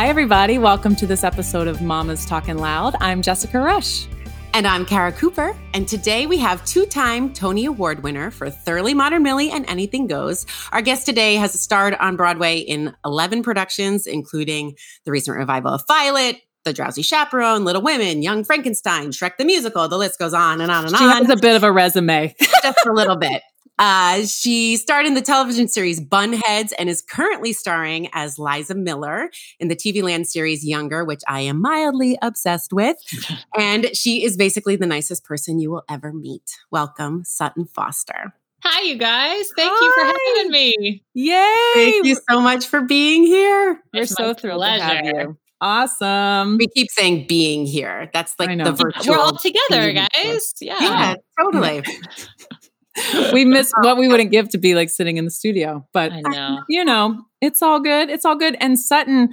Hi, everybody. Welcome to this episode of Mama's Talking Loud. I'm Jessica Rush. And I'm Kara Cooper. And today we have two time Tony Award winner for Thoroughly Modern Millie and Anything Goes. Our guest today has starred on Broadway in 11 productions, including the recent revival of Violet, The Drowsy Chaperone, Little Women, Young Frankenstein, Shrek the Musical. The list goes on and on and She on. She has a bit of a resume. just a little bit. Uh, she starred in the television series Bunheads and is currently starring as Liza Miller in the TV Land series Younger, which I am mildly obsessed with. and she is basically the nicest person you will ever meet. Welcome, Sutton Foster. Hi, you guys. Thank you for having me. Yay! Thank you so much for being here. We're so my thrilled to have you. Awesome. We keep saying being here. That's like the virtual. We're all together, being guys. Yeah. Yeah, totally. we miss what we wouldn't give to be like sitting in the studio, but I know. you know, it's all good. It's all good. And Sutton,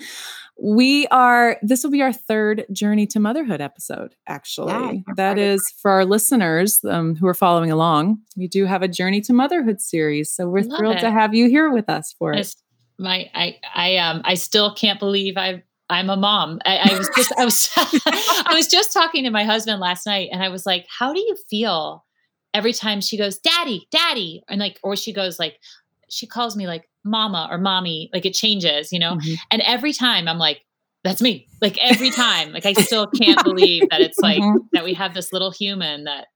we are, this will be our third Journey to Motherhood episode, actually. Yeah, you're that part of is for our listeners um, who are following along. We do have a Journey to Motherhood series. So we're Love thrilled to have you here with us for it. My I I um I still can't believe I I'm a mom. I, I was just I was I was just talking to my husband last night and I was like, how do you feel every time she goes, Daddy, Daddy? And like or she goes like she calls me like mama or mommy, like it changes, you know? Mhm. And every time I'm like, that's me. Like every time. Like I still can't believe that it's like Mhm. that we have this little human that,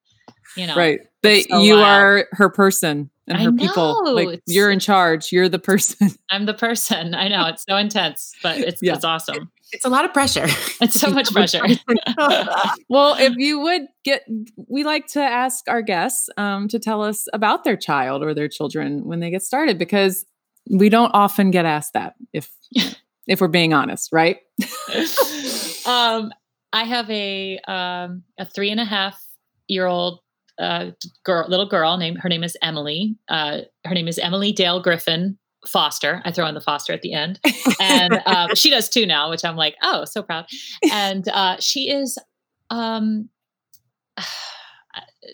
you know. Right. That so you wild. are her person and I her people. Like it's- you're in charge. You're the person. I'm the person. I know it's so intense, but it's Yeah. it's awesome. It's a lot of pressure. It's so much pressure. well, if you would get, we like to ask our guests um, to tell us about their child or their children when they get started because we don't often get asked that if if we're being honest, right? um, I have a um, a three and a half year old uh, girl, little girl named her name is Emily. Uh, her name is Emily Dale Griffin Foster. I throw in the Foster at the end, and um, she does too now, which I'm like, oh, so proud. And uh, she is, um,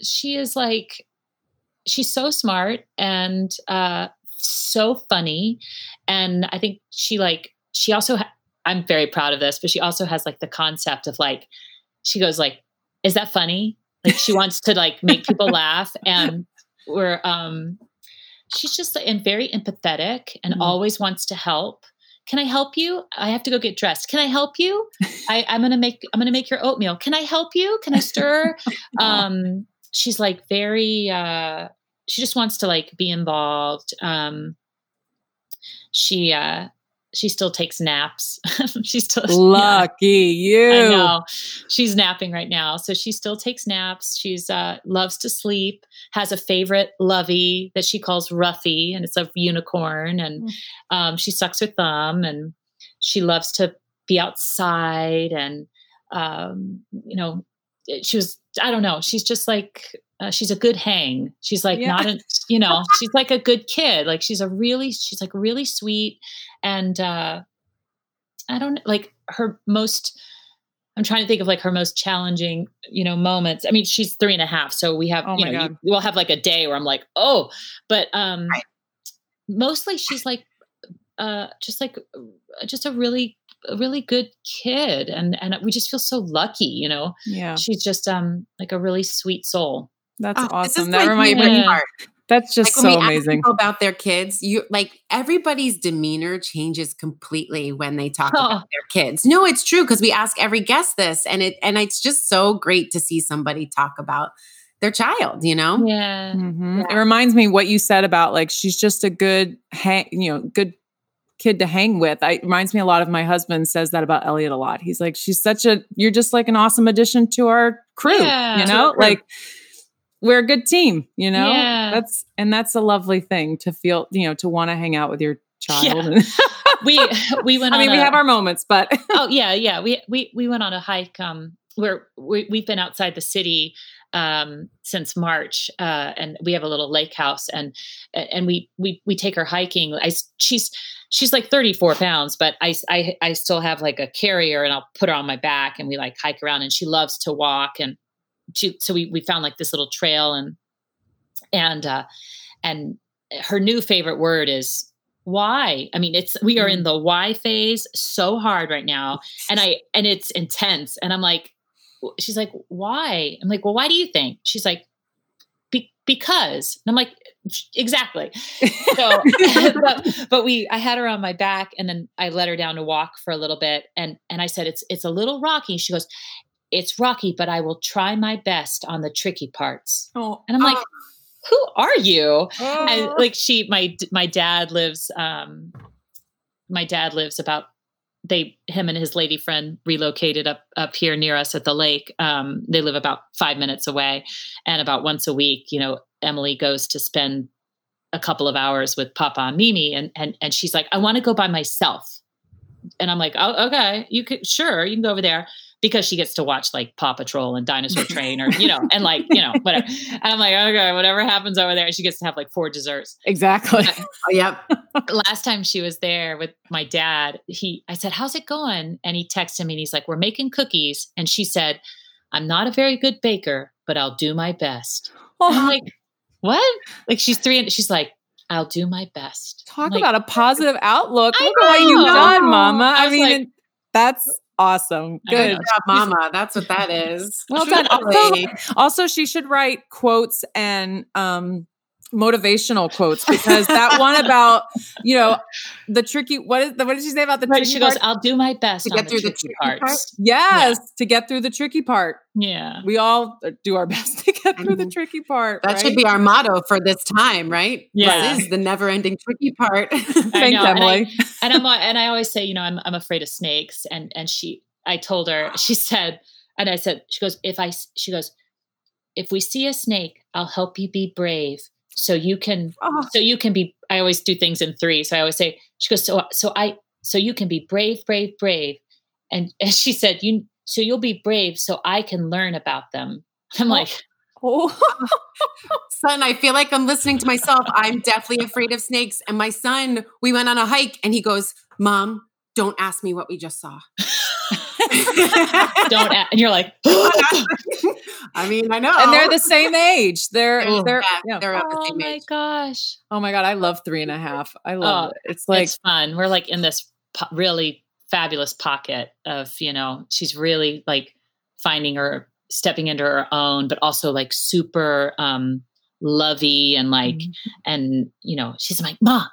she is like, she's so smart and uh, so funny, and I think she like she also. Ha- I'm very proud of this, but she also has like the concept of like, she goes like, is that funny? Like she wants to like make people laugh and we're, um, she's just and very empathetic and Mhm. always wants to help. Can I help you? I have to go get dressed. Can I help you? I, I'm gonna make I'm gonna make your oatmeal. Can I help you? Can I stir? um, she's like very uh she just wants to like be involved. Um she uh she still takes naps. she's still yeah. Lucky you. I know. She's napping right now. So she still takes naps. She's uh loves to sleep, has a favorite lovey that she calls Ruffy, and it's a unicorn, and um, she sucks her thumb and she loves to be outside and um, you know, she was I don't know, she's just like uh, she's a good hang. She's like Yeah. not a, you know, she's like a good kid. Like she's a really, she's like really sweet. And uh, I don't like her most, I'm trying to think of like her most challenging, you know, moments. I mean, she's three and a half. So we have, Oh you know, you, we'll have like a day where I'm like, oh, but um, Right. mostly she's like, uh, just like, uh, just a really, a really good kid. And, and we just feel so lucky, you know, Yeah, she's just um like a really sweet soul. That's Oh, awesome. That like reminds me. Yeah. That's just like when so we amazing. people about their kids, you like everybody's demeanor changes completely when they talk Oh. about their kids. No, it's true because we ask every guest this, and it and it's just so great to see somebody talk about their child. You know, Yeah. Mhm. It reminds me what you said about like she's just a good hang, you know, good kid to hang with. I it reminds me a lot of my husband says that about Elliot a lot. He's like, she's such a you're just like an awesome addition to our crew. Yeah. you know, our crew. like we're a good team, you know? Yeah. That's and that's a lovely thing to feel, you know, to want to hang out with your child. Yeah. We we went I mean, on we have our moments, but oh yeah yeah we we we went on a hike um where we, we've been outside the city um since march uh and we have a little lake house and and we we we take her hiking i she's she's like 34 pounds but I, I I still have like a carrier and i'll put her on my back and we like hike around and she loves to walk and she so we we found like this little trail and and uh and her new favorite word is why? I mean it's we are in the why phase so hard right now. And i and it's intense. And i'm like she's like why? I'm like well why do you think? She's like Be- because. And i'm like exactly. So but, but we i had her on my back and then i let her down to walk for a little bit. And and i said it's it's a little rocky. She goes it's rocky but i will try my best on the tricky parts. Oh, and i'm like who are you? And oh. like she my my dad lives um my dad lives about they him and his lady friend relocated up up here near us at the lake. Um they live about five minutes away. And about once a week you know emily goes to spend a couple of hours with papa and mimi. And and and she's like i want to go by myself. And i'm like oh okay. You could sure you can go over there because she gets to watch like paw patrol and dinosaur train or you know and like you know whatever and i'm like okay whatever happens over there and she gets to have like four desserts exactly. Oh, yep. last time she was there with my dad, he I said, "How's it going?" And he texted me and he's like, "We're making cookies." And she said, "I'm not a very good baker, but I'll do my best." And I'm Oh, like, "What?" Like she's 3 and she's like, "I'll do my best." talk Like, about a positive outlook. I Look at what you've done, Mama. I I, mean, like- that's awesome. Good. job, mama. That's what that is. Well done. Truly. Also, she should write quotes and um motivational quotes because that one about you know the tricky what is the what did she say about the Right, tricky she goes, part? "I'll do my best To get through the tricky tricky parts." yes to get through the tricky part Yeah. we all uh, do our best to get through the Mhm. tricky part That right? should be our motto for this time, right? Yeah. This is the never ending tricky part. I thanks know, and I- emily and I'm and I always say, you know, I'm I'm afraid of snakes. And and she, I told her, she said, and I said, she goes, if I she goes, if we see a snake, I'll help you be brave, so you can, Oh. so you can be. I always do things in three, so I always say, she goes, so so I, so you can be brave, brave, brave, and and she said, you, so you'll be brave, so I can learn about them. I'm Oh. like, oh. son, I feel like I'm listening to myself. I'm definitely afraid of snakes. And my son, we went on a hike and he goes, Mom, don't ask me what we just saw. don't, a-, and you're like, I mean, I know. and they're the same age they're Oh, they're yeah, yeah. they're about the oh same my age. gosh. oh my god i love three and a half i love Oh, it it's like it's fun. We're like in this po- really fabulous pocket of, you know, she's really like finding her stepping into her own, but also like super um lovey and like Mm-hmm. and you know, she's like, Ma,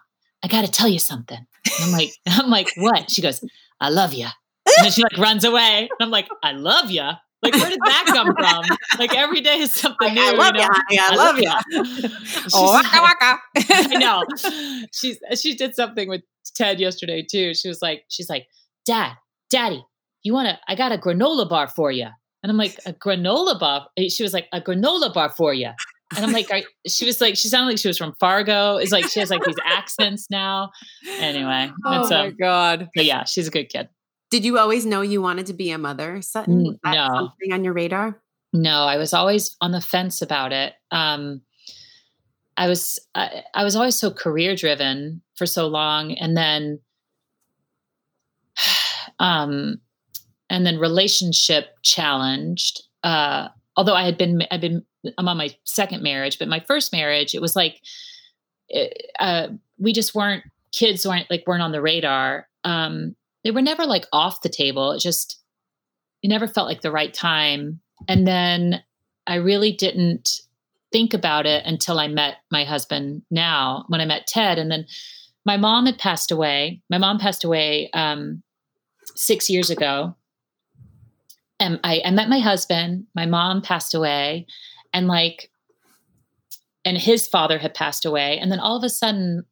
I gotta tell you something. And I'm like, I'm like, what? She goes, I love you. And then she like runs away. And I'm like, I love you. Like, where did that come from? Like every day is something I, new. I love you know? honey. I, love you. Oh waka, waka. I know. She's she did something with Ted yesterday too. She was like, she's like, Dad, Daddy, you want to? I got a granola bar for you. And I'm like, a granola bar. Eh, She was like, a granola bar for you. And I'm like, are, she was like, she sounded like she was from Fargo. It's like she has like these accents now. Anyway, oh so, my god but yeah, she's a good kid. Did you always know you wanted to be a mother, Sutton? Was no. something on your radar? No, I was always on the fence about it. Um, I was I, I was always so career driven for so long, and then, um, and then relationship challenged. Uh, although I had been I've been I'm on my second marriage, but my first marriage it was like it, uh, we just weren't kids weren't like weren't on the radar. Um, they were never like off the table. It just it never felt like the right time and then I really didn't think about it until I met my husband now, when I met Ted. And then my mom had passed away. My mom passed away um, six years ago. And I, I met my husband, my mom passed away, and like, and his father had passed away. And then all of a sudden,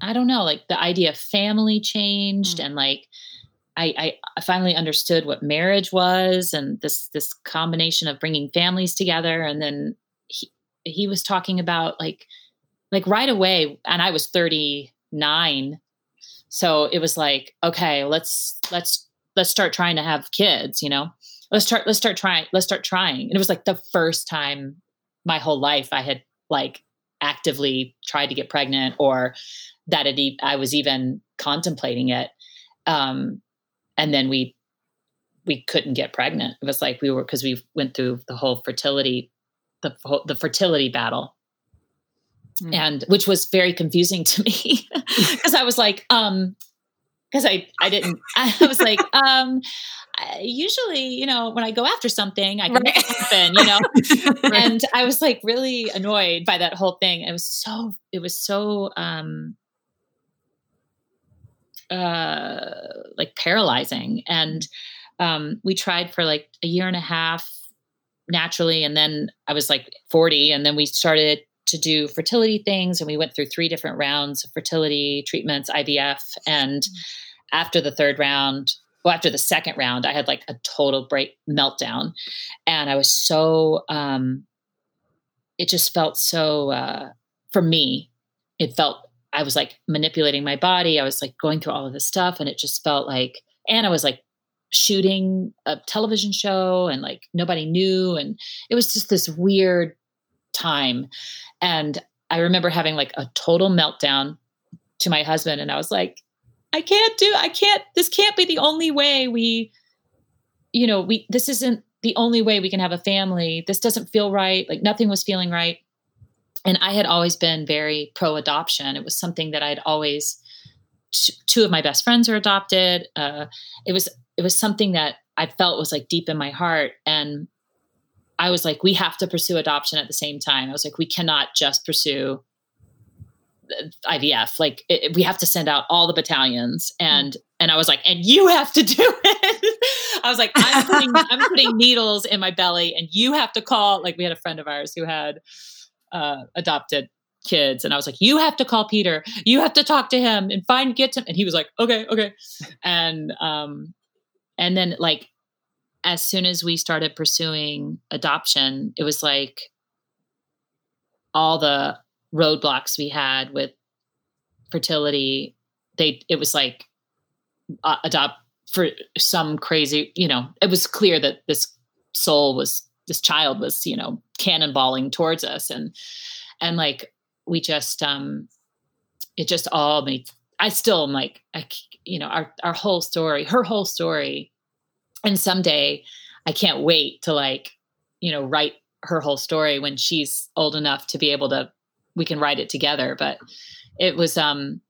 I don't know, like the idea of family changed and like, I, I, finally understood what marriage was and this this combination of bringing families together. And then he he was talking about like like right away and I was 39 so it was like okay let's let's let's start trying to have kids you know? Let's start let's start trying let's start trying. And it was like the first time my whole life i had like actively tried to get pregnant or that it i was even contemplating it. Um and then we we couldn't get pregnant. It was like we were because we went through the whole fertility the the fertility battle. Mm. and which was very confusing to me because I was like, um, because I I didn't I was like, um, I, usually you know when I go after something I can make it happen, you know, and I was like really annoyed by that whole thing. It was so it was so um uh like paralyzing. And um we tried for like a year and a half naturally and then I was like 40 and then we started to do fertility things and we went through three different rounds of fertility treatments IVF and after the third round well after the second round I had like a total break meltdown. And I was so um it just felt so uh for me it felt I was like manipulating my body. I was like going through all of this stuff and it just felt like and I was like shooting a television show and like nobody knew and it was just this weird time. And i remember having like a total meltdown to my husband and i was like i can't do i can't this can't be the only way we you know we this isn't the only way we can have a family. This doesn't feel right. Like nothing was feeling right and i had always been very pro adoption it was something that i'd always two of my best friends are adopted uh, it was it was something that i felt was like deep in my heart and I was like, we have to pursue adoption at the same time. I was like, we cannot just pursue IVF. Like, it, we have to send out all the battalions, and and I was like, and you have to do it. I was like, I'm putting I'm putting needles in my belly, and you have to call. Like, we had a friend of ours who had uh, adopted kids, and I was like, you have to call Peter. You have to talk to him and find get him. And he was like, okay, okay, and um, and then like as soon as we started pursuing adoption, it was like all the roadblocks we had with fertility. They, it was like uh, adopt for some crazy, you know, it was clear that this soul was, this child was, you know, cannonballing towards us. And, and like, we just, um, it just all made, I still am like, I, you know, our, our whole story, her whole story. And someday i can't wait to like you know write her whole story when she's old enough to be able to we can write it together. But it was um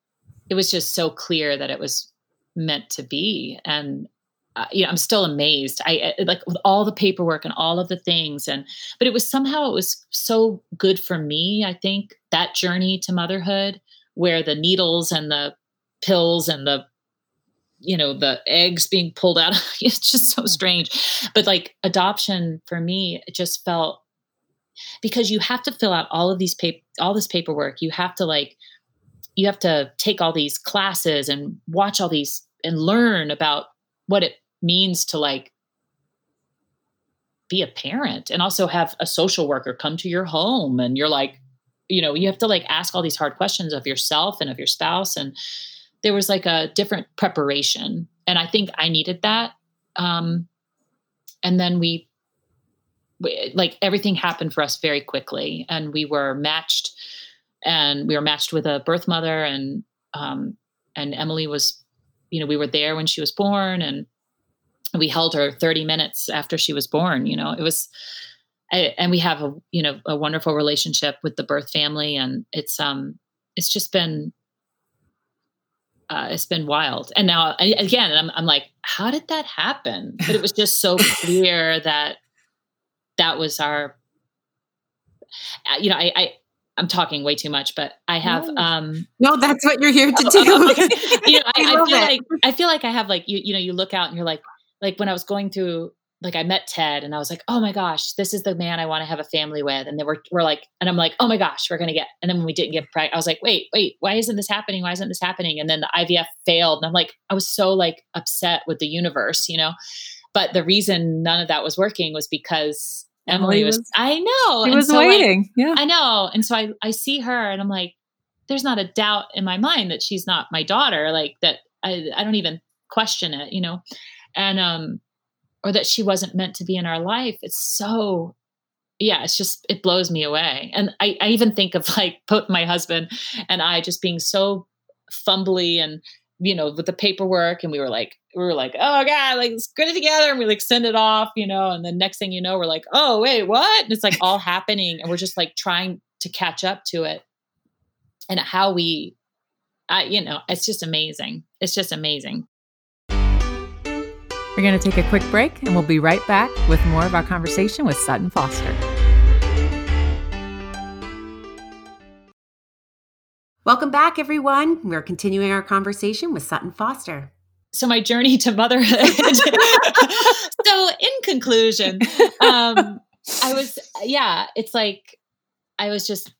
it was just so clear that it was meant to be. And uh, you know i'm still amazed. I like with all the paperwork and all of the things and but it was somehow it was so good for me i think that journey to motherhood where the needles and the pills and the you know the eggs being pulled out it's just so strange. But like adoption for me it just felt because you have to fill out all of these paper all this paperwork. You have to like you have to take all these classes and watch all these and learn about what it means to like be a parent and also have a social worker come to your home and you're like you know you have to like ask all these hard questions of yourself and of your spouse. And there was like a different preparation. And i think i needed that. Um and then we, we like everything happened for us very quickly. And we were matched and we were matched with a birth mother. And um and emily was you know we were there when she was born. And we held her 30 minutes after she was born you know it was I, and we have a you know a wonderful relationship with the birth family and it's um it's just been uh, it's been wild. And now again, I'm, I'm like, how did that happen? But it was just so clear that that was our, uh, you know, I, I, I'm talking way too much, but I have, No. um, no, that's what you're here to Oh, do. oh, okay. you know, I, I I feel it. like I feel like I have like you you know you look out and you're like like when I was going through like I met Ted and I was like oh my gosh this is the man I want to have a family with and then we're we're like and I'm like oh my gosh we're gonna get and then when we didn't get pregnant I was like wait wait why isn't this happening why isn't this happening and then the IVF failed and I'm like I was so like upset with the universe you know but the reason none of that was working was because Emily, Emily was, was- I know She and was so, waiting. yeah. I know. And so I, I see her and I'm like, there's not a doubt in my mind that she's not my daughter like that i i don't even question it you know and um or that she wasn't meant to be in our life it's so yeah it's just it blows me away. And i i even think of like both my husband and i just being so fumbly and you know with the paperwork and we were like we were like oh god like let's get it together and we like send it off you know and the next thing you know we're like oh wait what? And it's like all happening and we're just like trying to catch up to it. And how we I, you know it's just amazing. It's just amazing We're going to take a quick break and we'll be right back with more of our conversation with Sutton Foster. Welcome back, everyone. We're continuing our conversation with Sutton Foster. so my journey to motherhood so in conclusion um i was yeah it's like i was just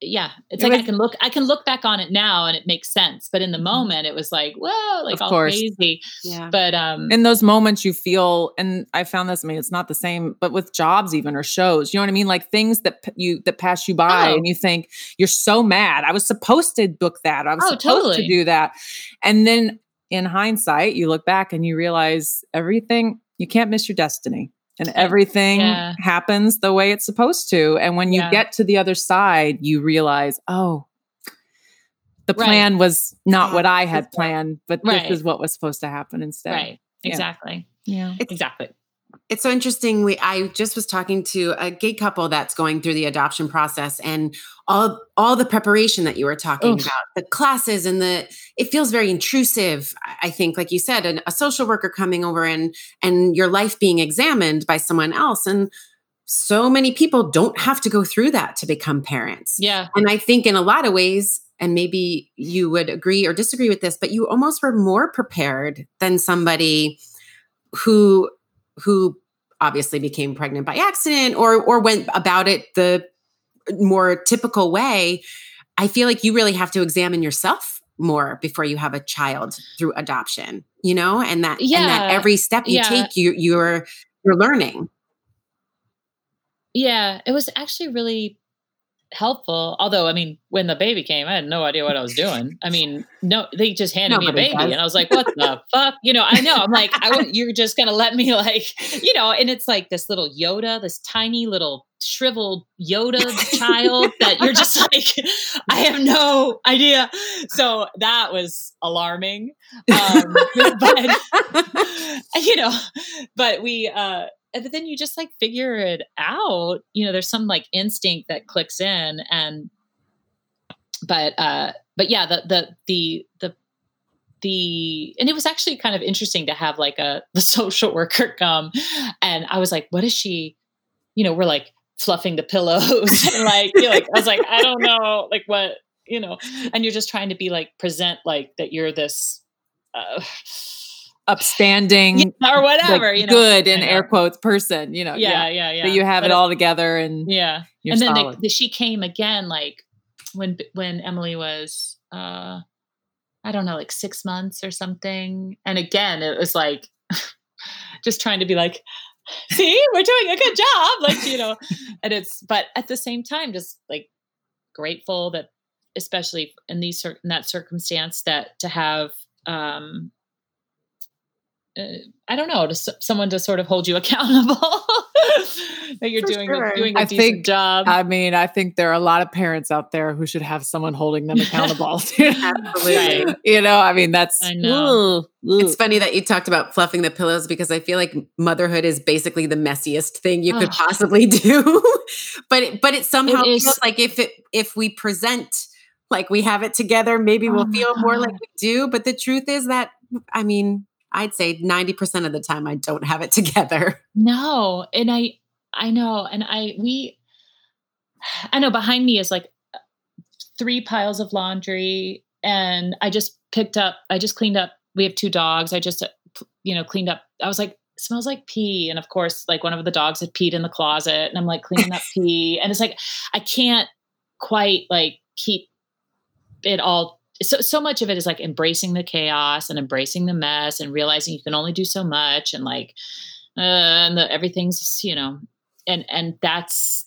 yeah it's It like i can look i can look back on it now and it makes sense but in the moment it was like whoa like all course. crazy Yeah. but um in those moments you feel and i found this i mean it's not the same but with jobs even or shows you know what i mean like things that p- you that pass you by Oh. and you think you're so mad i was supposed to book that i was Oh, supposed totally. to do that and then in hindsight you look back and you realize everything you can't miss your destiny and everything Yeah. happens the way it's supposed to and when you Yeah. get to the other side you realize oh the Right. plan was not what i had planned but Right. this is what was supposed to happen instead right Yeah. exactly yeah exactly It's so interesting. We I just was talking to a gay couple that's going through the adoption process and all all the preparation that you were talking Oof. about, the classes and the it feels very intrusive. I- think, like you said, an, a social worker coming over and and your life being examined by someone else. And so many people don't have to go through that to become parents. yeah And I think in a lot of ways, and maybe you would agree or disagree with this, but you almost were more prepared than somebody who who obviously became pregnant by accident or or went about it the more typical way. I feel like you really have to examine yourself more before you have a child through adoption, you know, and that and that every step you Yeah. take, you you're you're learning. yeah it was actually really helpful. Although i mean when the baby came i had no idea what i was doing. I mean no they just handed me a baby does. and i was like what the fuck? You know i know. I'm like I, you're just gonna let me like you know and it's like this little yoda this tiny little shriveled yoda child that you're just like i have no idea. So that was alarming. Um but you know but we uh but then you just like figure it out. You know there's some like instinct that clicks in and but uh but yeah the the the the the and it was actually kind of interesting to have like a the social worker come and i was like what is she you know we're like fluffing the pillows and like you're like i was like i don't know like what you know and you're just trying to be like present like that you're this uh, upstanding or like, whatever you know. good in air quotes person you know yeah yeah. yeah that you have But it all together and yeah. and then solid. the, she came again like when when emily was uh i don't know like six months or something. And again it was like just trying to be like see we're doing a good job like you know. And it's but at the same time just like grateful that especially in these in that circumstance that to have um Uh, I don't know, to s- someone to sort of hold you accountable that you're For doing sure. a, doing a I decent think- job. i mean i think there are a lot of parents out there who should have someone holding them accountable Absolutely. Right. you know i mean that's I know. ooh, ooh. It's funny that you talked about fluffing the pillows because I feel like motherhood is basically the messiest thing you could possibly do. but it, but it somehow It is- feels like if it if we present like we have it together, maybe Oh we'll my feel more like we do. But the truth is that I mean, I'd say ninety percent of the time I don't have it together. No, and I I know, and I we I know behind me is like three piles of laundry, and I just picked up. I just cleaned up. We have two dogs. I just you know cleaned up. I was like. Smells like pee, and of course, like one of the dogs had peed in the closet, and I'm like cleaning up pee, and it's like I can't quite like keep it all so so much of it is like embracing the chaos and embracing the mess and realizing you can only do so much and like uh, and the, everything's you know and and that's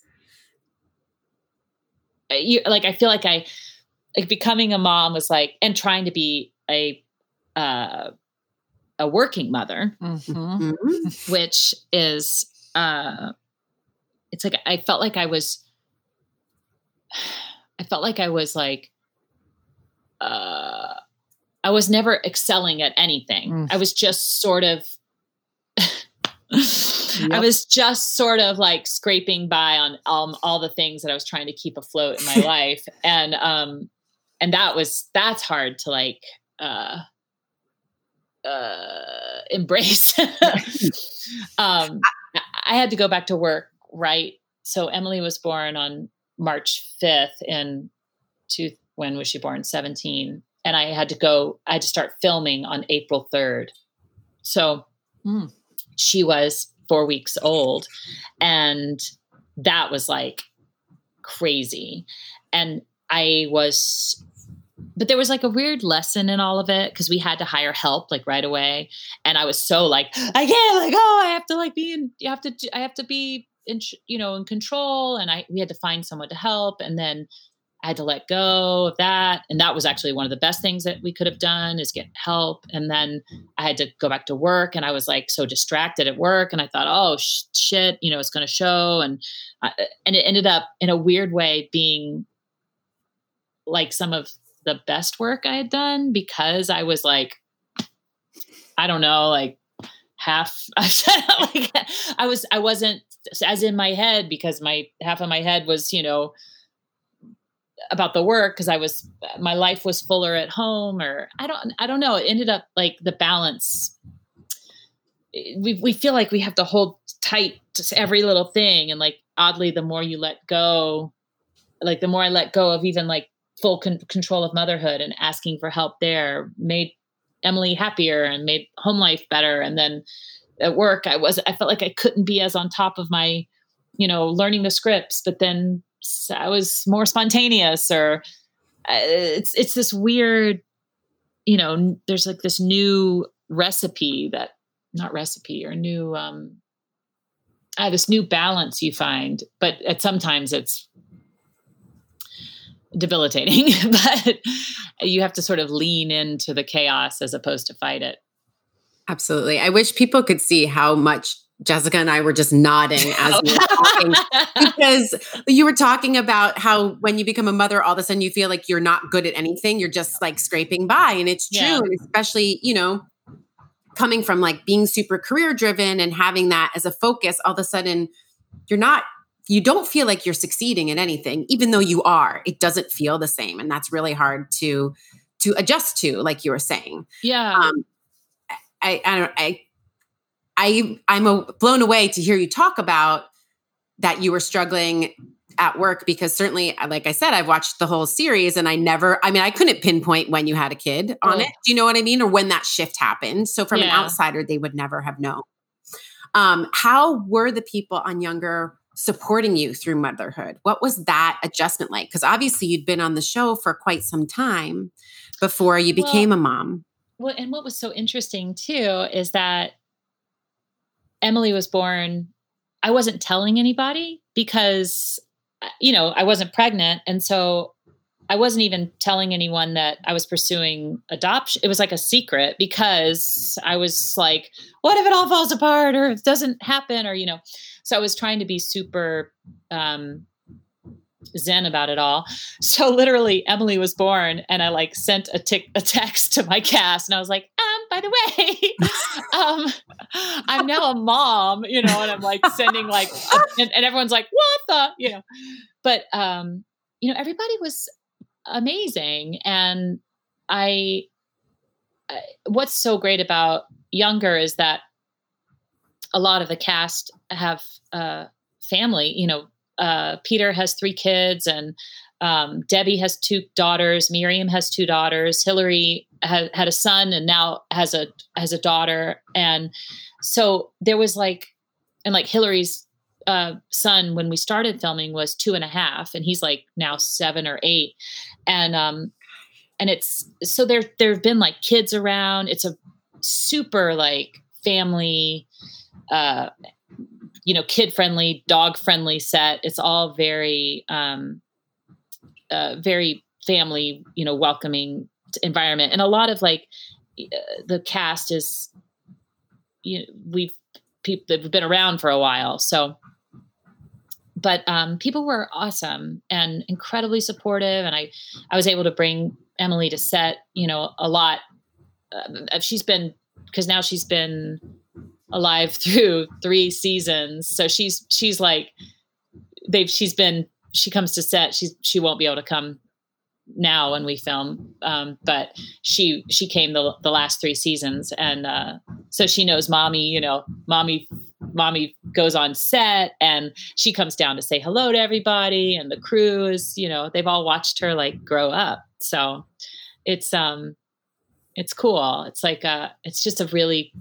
uh, you, like i feel like i like becoming a mom was like and trying to be a uh a working mother Mhm. Mhm. which is uh it's like I felt like I was I felt like I was like uh I was never excelling at anything. Mm. I was just sort of I was just sort of like scraping by on um, all the things that I was trying to keep afloat in my life. And um and that was that's hard to like uh uh embrace. um I- I had to go back to work, right? So Emily was born on March 5th in two when was she born? 17. And I had to go, I had to start filming on April 3rd. So Mm. she was four weeks old. And that was like crazy. And I was but there was like a weird lesson in all of it because we had to hire help like right away and i was so like i can't like oh i have to like be in you have to i have to be in you know in control and i we had to find someone to help and then i had to let go of that. And that was actually one of the best things that we could have done is get help. And then i had to go back to work and i was like so distracted at work. And i thought oh sh- shit you know it's going to show. And I, and it ended up in a weird way being like some of the best work I had done because I was like, I don't know, like half. like I was, I wasn't as in my head because my half of my head was, you know, about the work because I was, my life was fuller at home, or I don't, I don't know. It ended up like the balance. Eh, we we feel like we have to hold tight to every little thing, and like oddly, the more you let go, like the more I let go of even like full con- control of motherhood and asking for help there made Emily happier and made home life better. And then at work, I was I felt like I couldn't be as on top of my, you know, learning the scripts, but then I was more spontaneous. Or uh, it's it's this weird, you know, there's like this new recipe that not recipe or new um uh, this new balance you find, but at sometimes it's debilitating, but you have to sort of lean into the chaos as opposed to fight it. Absolutely. I wish people could see how much Jessica and I were just nodding as we were talking because you were talking about how when you become a mother, all of a sudden you feel like you're not good at anything. You're just like scraping by. And it's true. Yeah. And especially, you know, coming from like being super career driven and having that as a focus, all of a sudden you're not, you don't feel like you're succeeding in anything, even though you are. It doesn't feel the same. And that's really hard to to adjust to, like you were saying. yeah. Um, I, I don't I I I'm a, blown away to hear you talk about that you were struggling at work because certainly like I said I've watched the whole series and I never I mean I couldn't pinpoint when you had a kid on Oh. it. Do you know what I mean or when that shift happened? So from an outsider they would never have known. Um how were the people on younger supporting you through motherhood? What was that adjustment like? Cuz obviously you'd been on the show for quite some time before you Well, became a mom. well, and what was so interesting too is that Emily was born. I wasn't telling anybody because, uh, you know, I wasn't pregnant. And so I wasn't even telling anyone that I was pursuing adoption. It was like a secret because I was like, what if it all falls apart or it doesn't happen? Or, you know, so I was trying to be super um, zen about it all. So literally, Emily was born, and I like sent a tick a text to my cast, and I was like, um, by the way, um, I'm now a mom, you know, and I'm like sending like, and, and everyone's like, what the, you know, but um, you know, everybody was amazing, and I, I what's so great about younger is that a lot of the cast have uh family you know uh, Peter has three kids, and um, Debi has two daughters. Miriam has two daughters. Hilary had, had a son, and now has a has a daughter. And so there was like, and like Hilary's uh, son when we started filming was two and a half, and he's like now seven or eight, and um, and it's so there there have been like kids around. It's a super like family uh you know kid friendly dog friendly set it's all very um uh very family, you know, welcoming environment. And a lot of like uh, the cast is, you know, we've people that have been around for a while. So, but um, people were awesome and incredibly supportive. And I, I was able to bring Emily to set, you know, a lot. Uh, she's been, because now she's been alive through three seasons. So she's, she's like, they've, she's been, she comes to set, she's, she won't be able to come now when we film. Um, but she she came the, the last three seasons and uh, so she knows mommy you know mommy mommy goes on set and she comes down to say hello to everybody and the crew is you know they've all watched her like grow up. So it's um it's cool. It's like uh it's just a really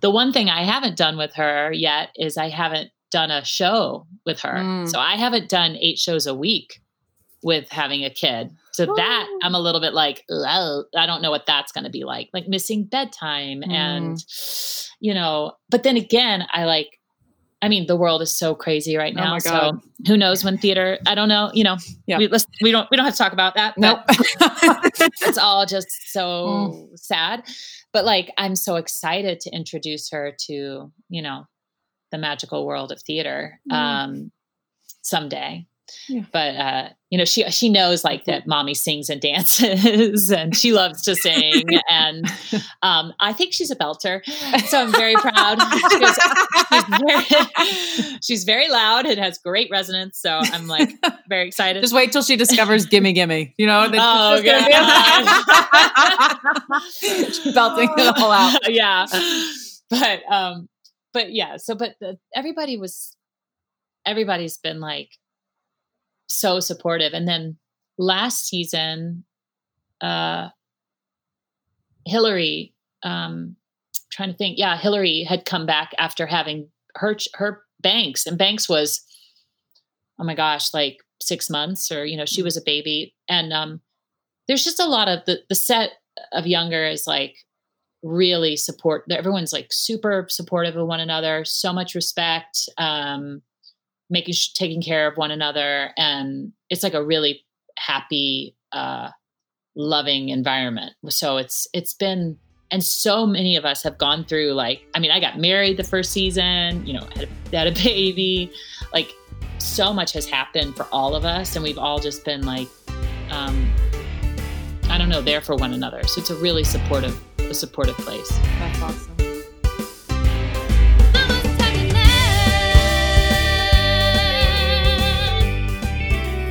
the one thing i haven't done with her yet is i haven't done a show with her Mm. so i haven't done eight shows a week with having a kid so that i'm a little bit like i don't know what that's going to be like like missing bedtime and you know but then again i like i mean the world is so crazy right Oh now my so who knows when theater i don't know you know Yeah. we, we don't we don't have to talk about that Nope. it's all just so Mm. sad but like i'm so excited to introduce her to you know the magical world of theater Mm. um someday Yeah. but uh you know she she knows like that mommy sings and dances and she loves to sing and um i think she's a belter so i'm very proud she goes, she's, very, she's very loud and has great resonance so i'm like very excited Just wait till she discovers "Gimme Gimme." You know, Oh, she's gonna be- She's belting it all out. yeah but um but yeah so but the, everybody was everybody's been like so supportive and then last season uh hilary um trying to think yeah hilary had come back after having her her banks and banks was oh my gosh like six months or you know she was a baby and um there's just a lot of the the set of younger is like really support everyone's like super supportive of one another so much respect um making taking care of one another and it's like a really happy uh loving environment. So it's it's been and so many of us have gone through like i mean i got married the first season you know had a, had a baby like so much has happened for all of us and we've all just been like um i don't know there for one another. So it's a really supportive a supportive place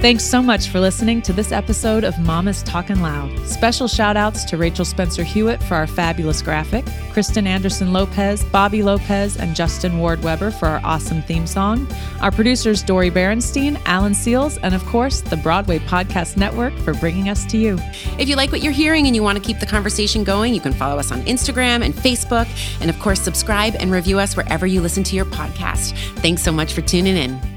Thanks so much for listening to this episode of Mama's Talkin' Loud. Special shout outs to Rachel Spencer Hewitt for our fabulous graphic, Kristen Anderson Lopez, Bobby Lopez, and Justin Ward Weber for our awesome theme song, our producers Dori Berinstein, Alan Seales, and of course, the Broadway Podcast Network for bringing us to you. If you like what you're hearing and you want to keep the conversation going, you can follow us on Instagram and Facebook. And of course, subscribe and review us wherever you listen to your podcast. Thanks so much for tuning in.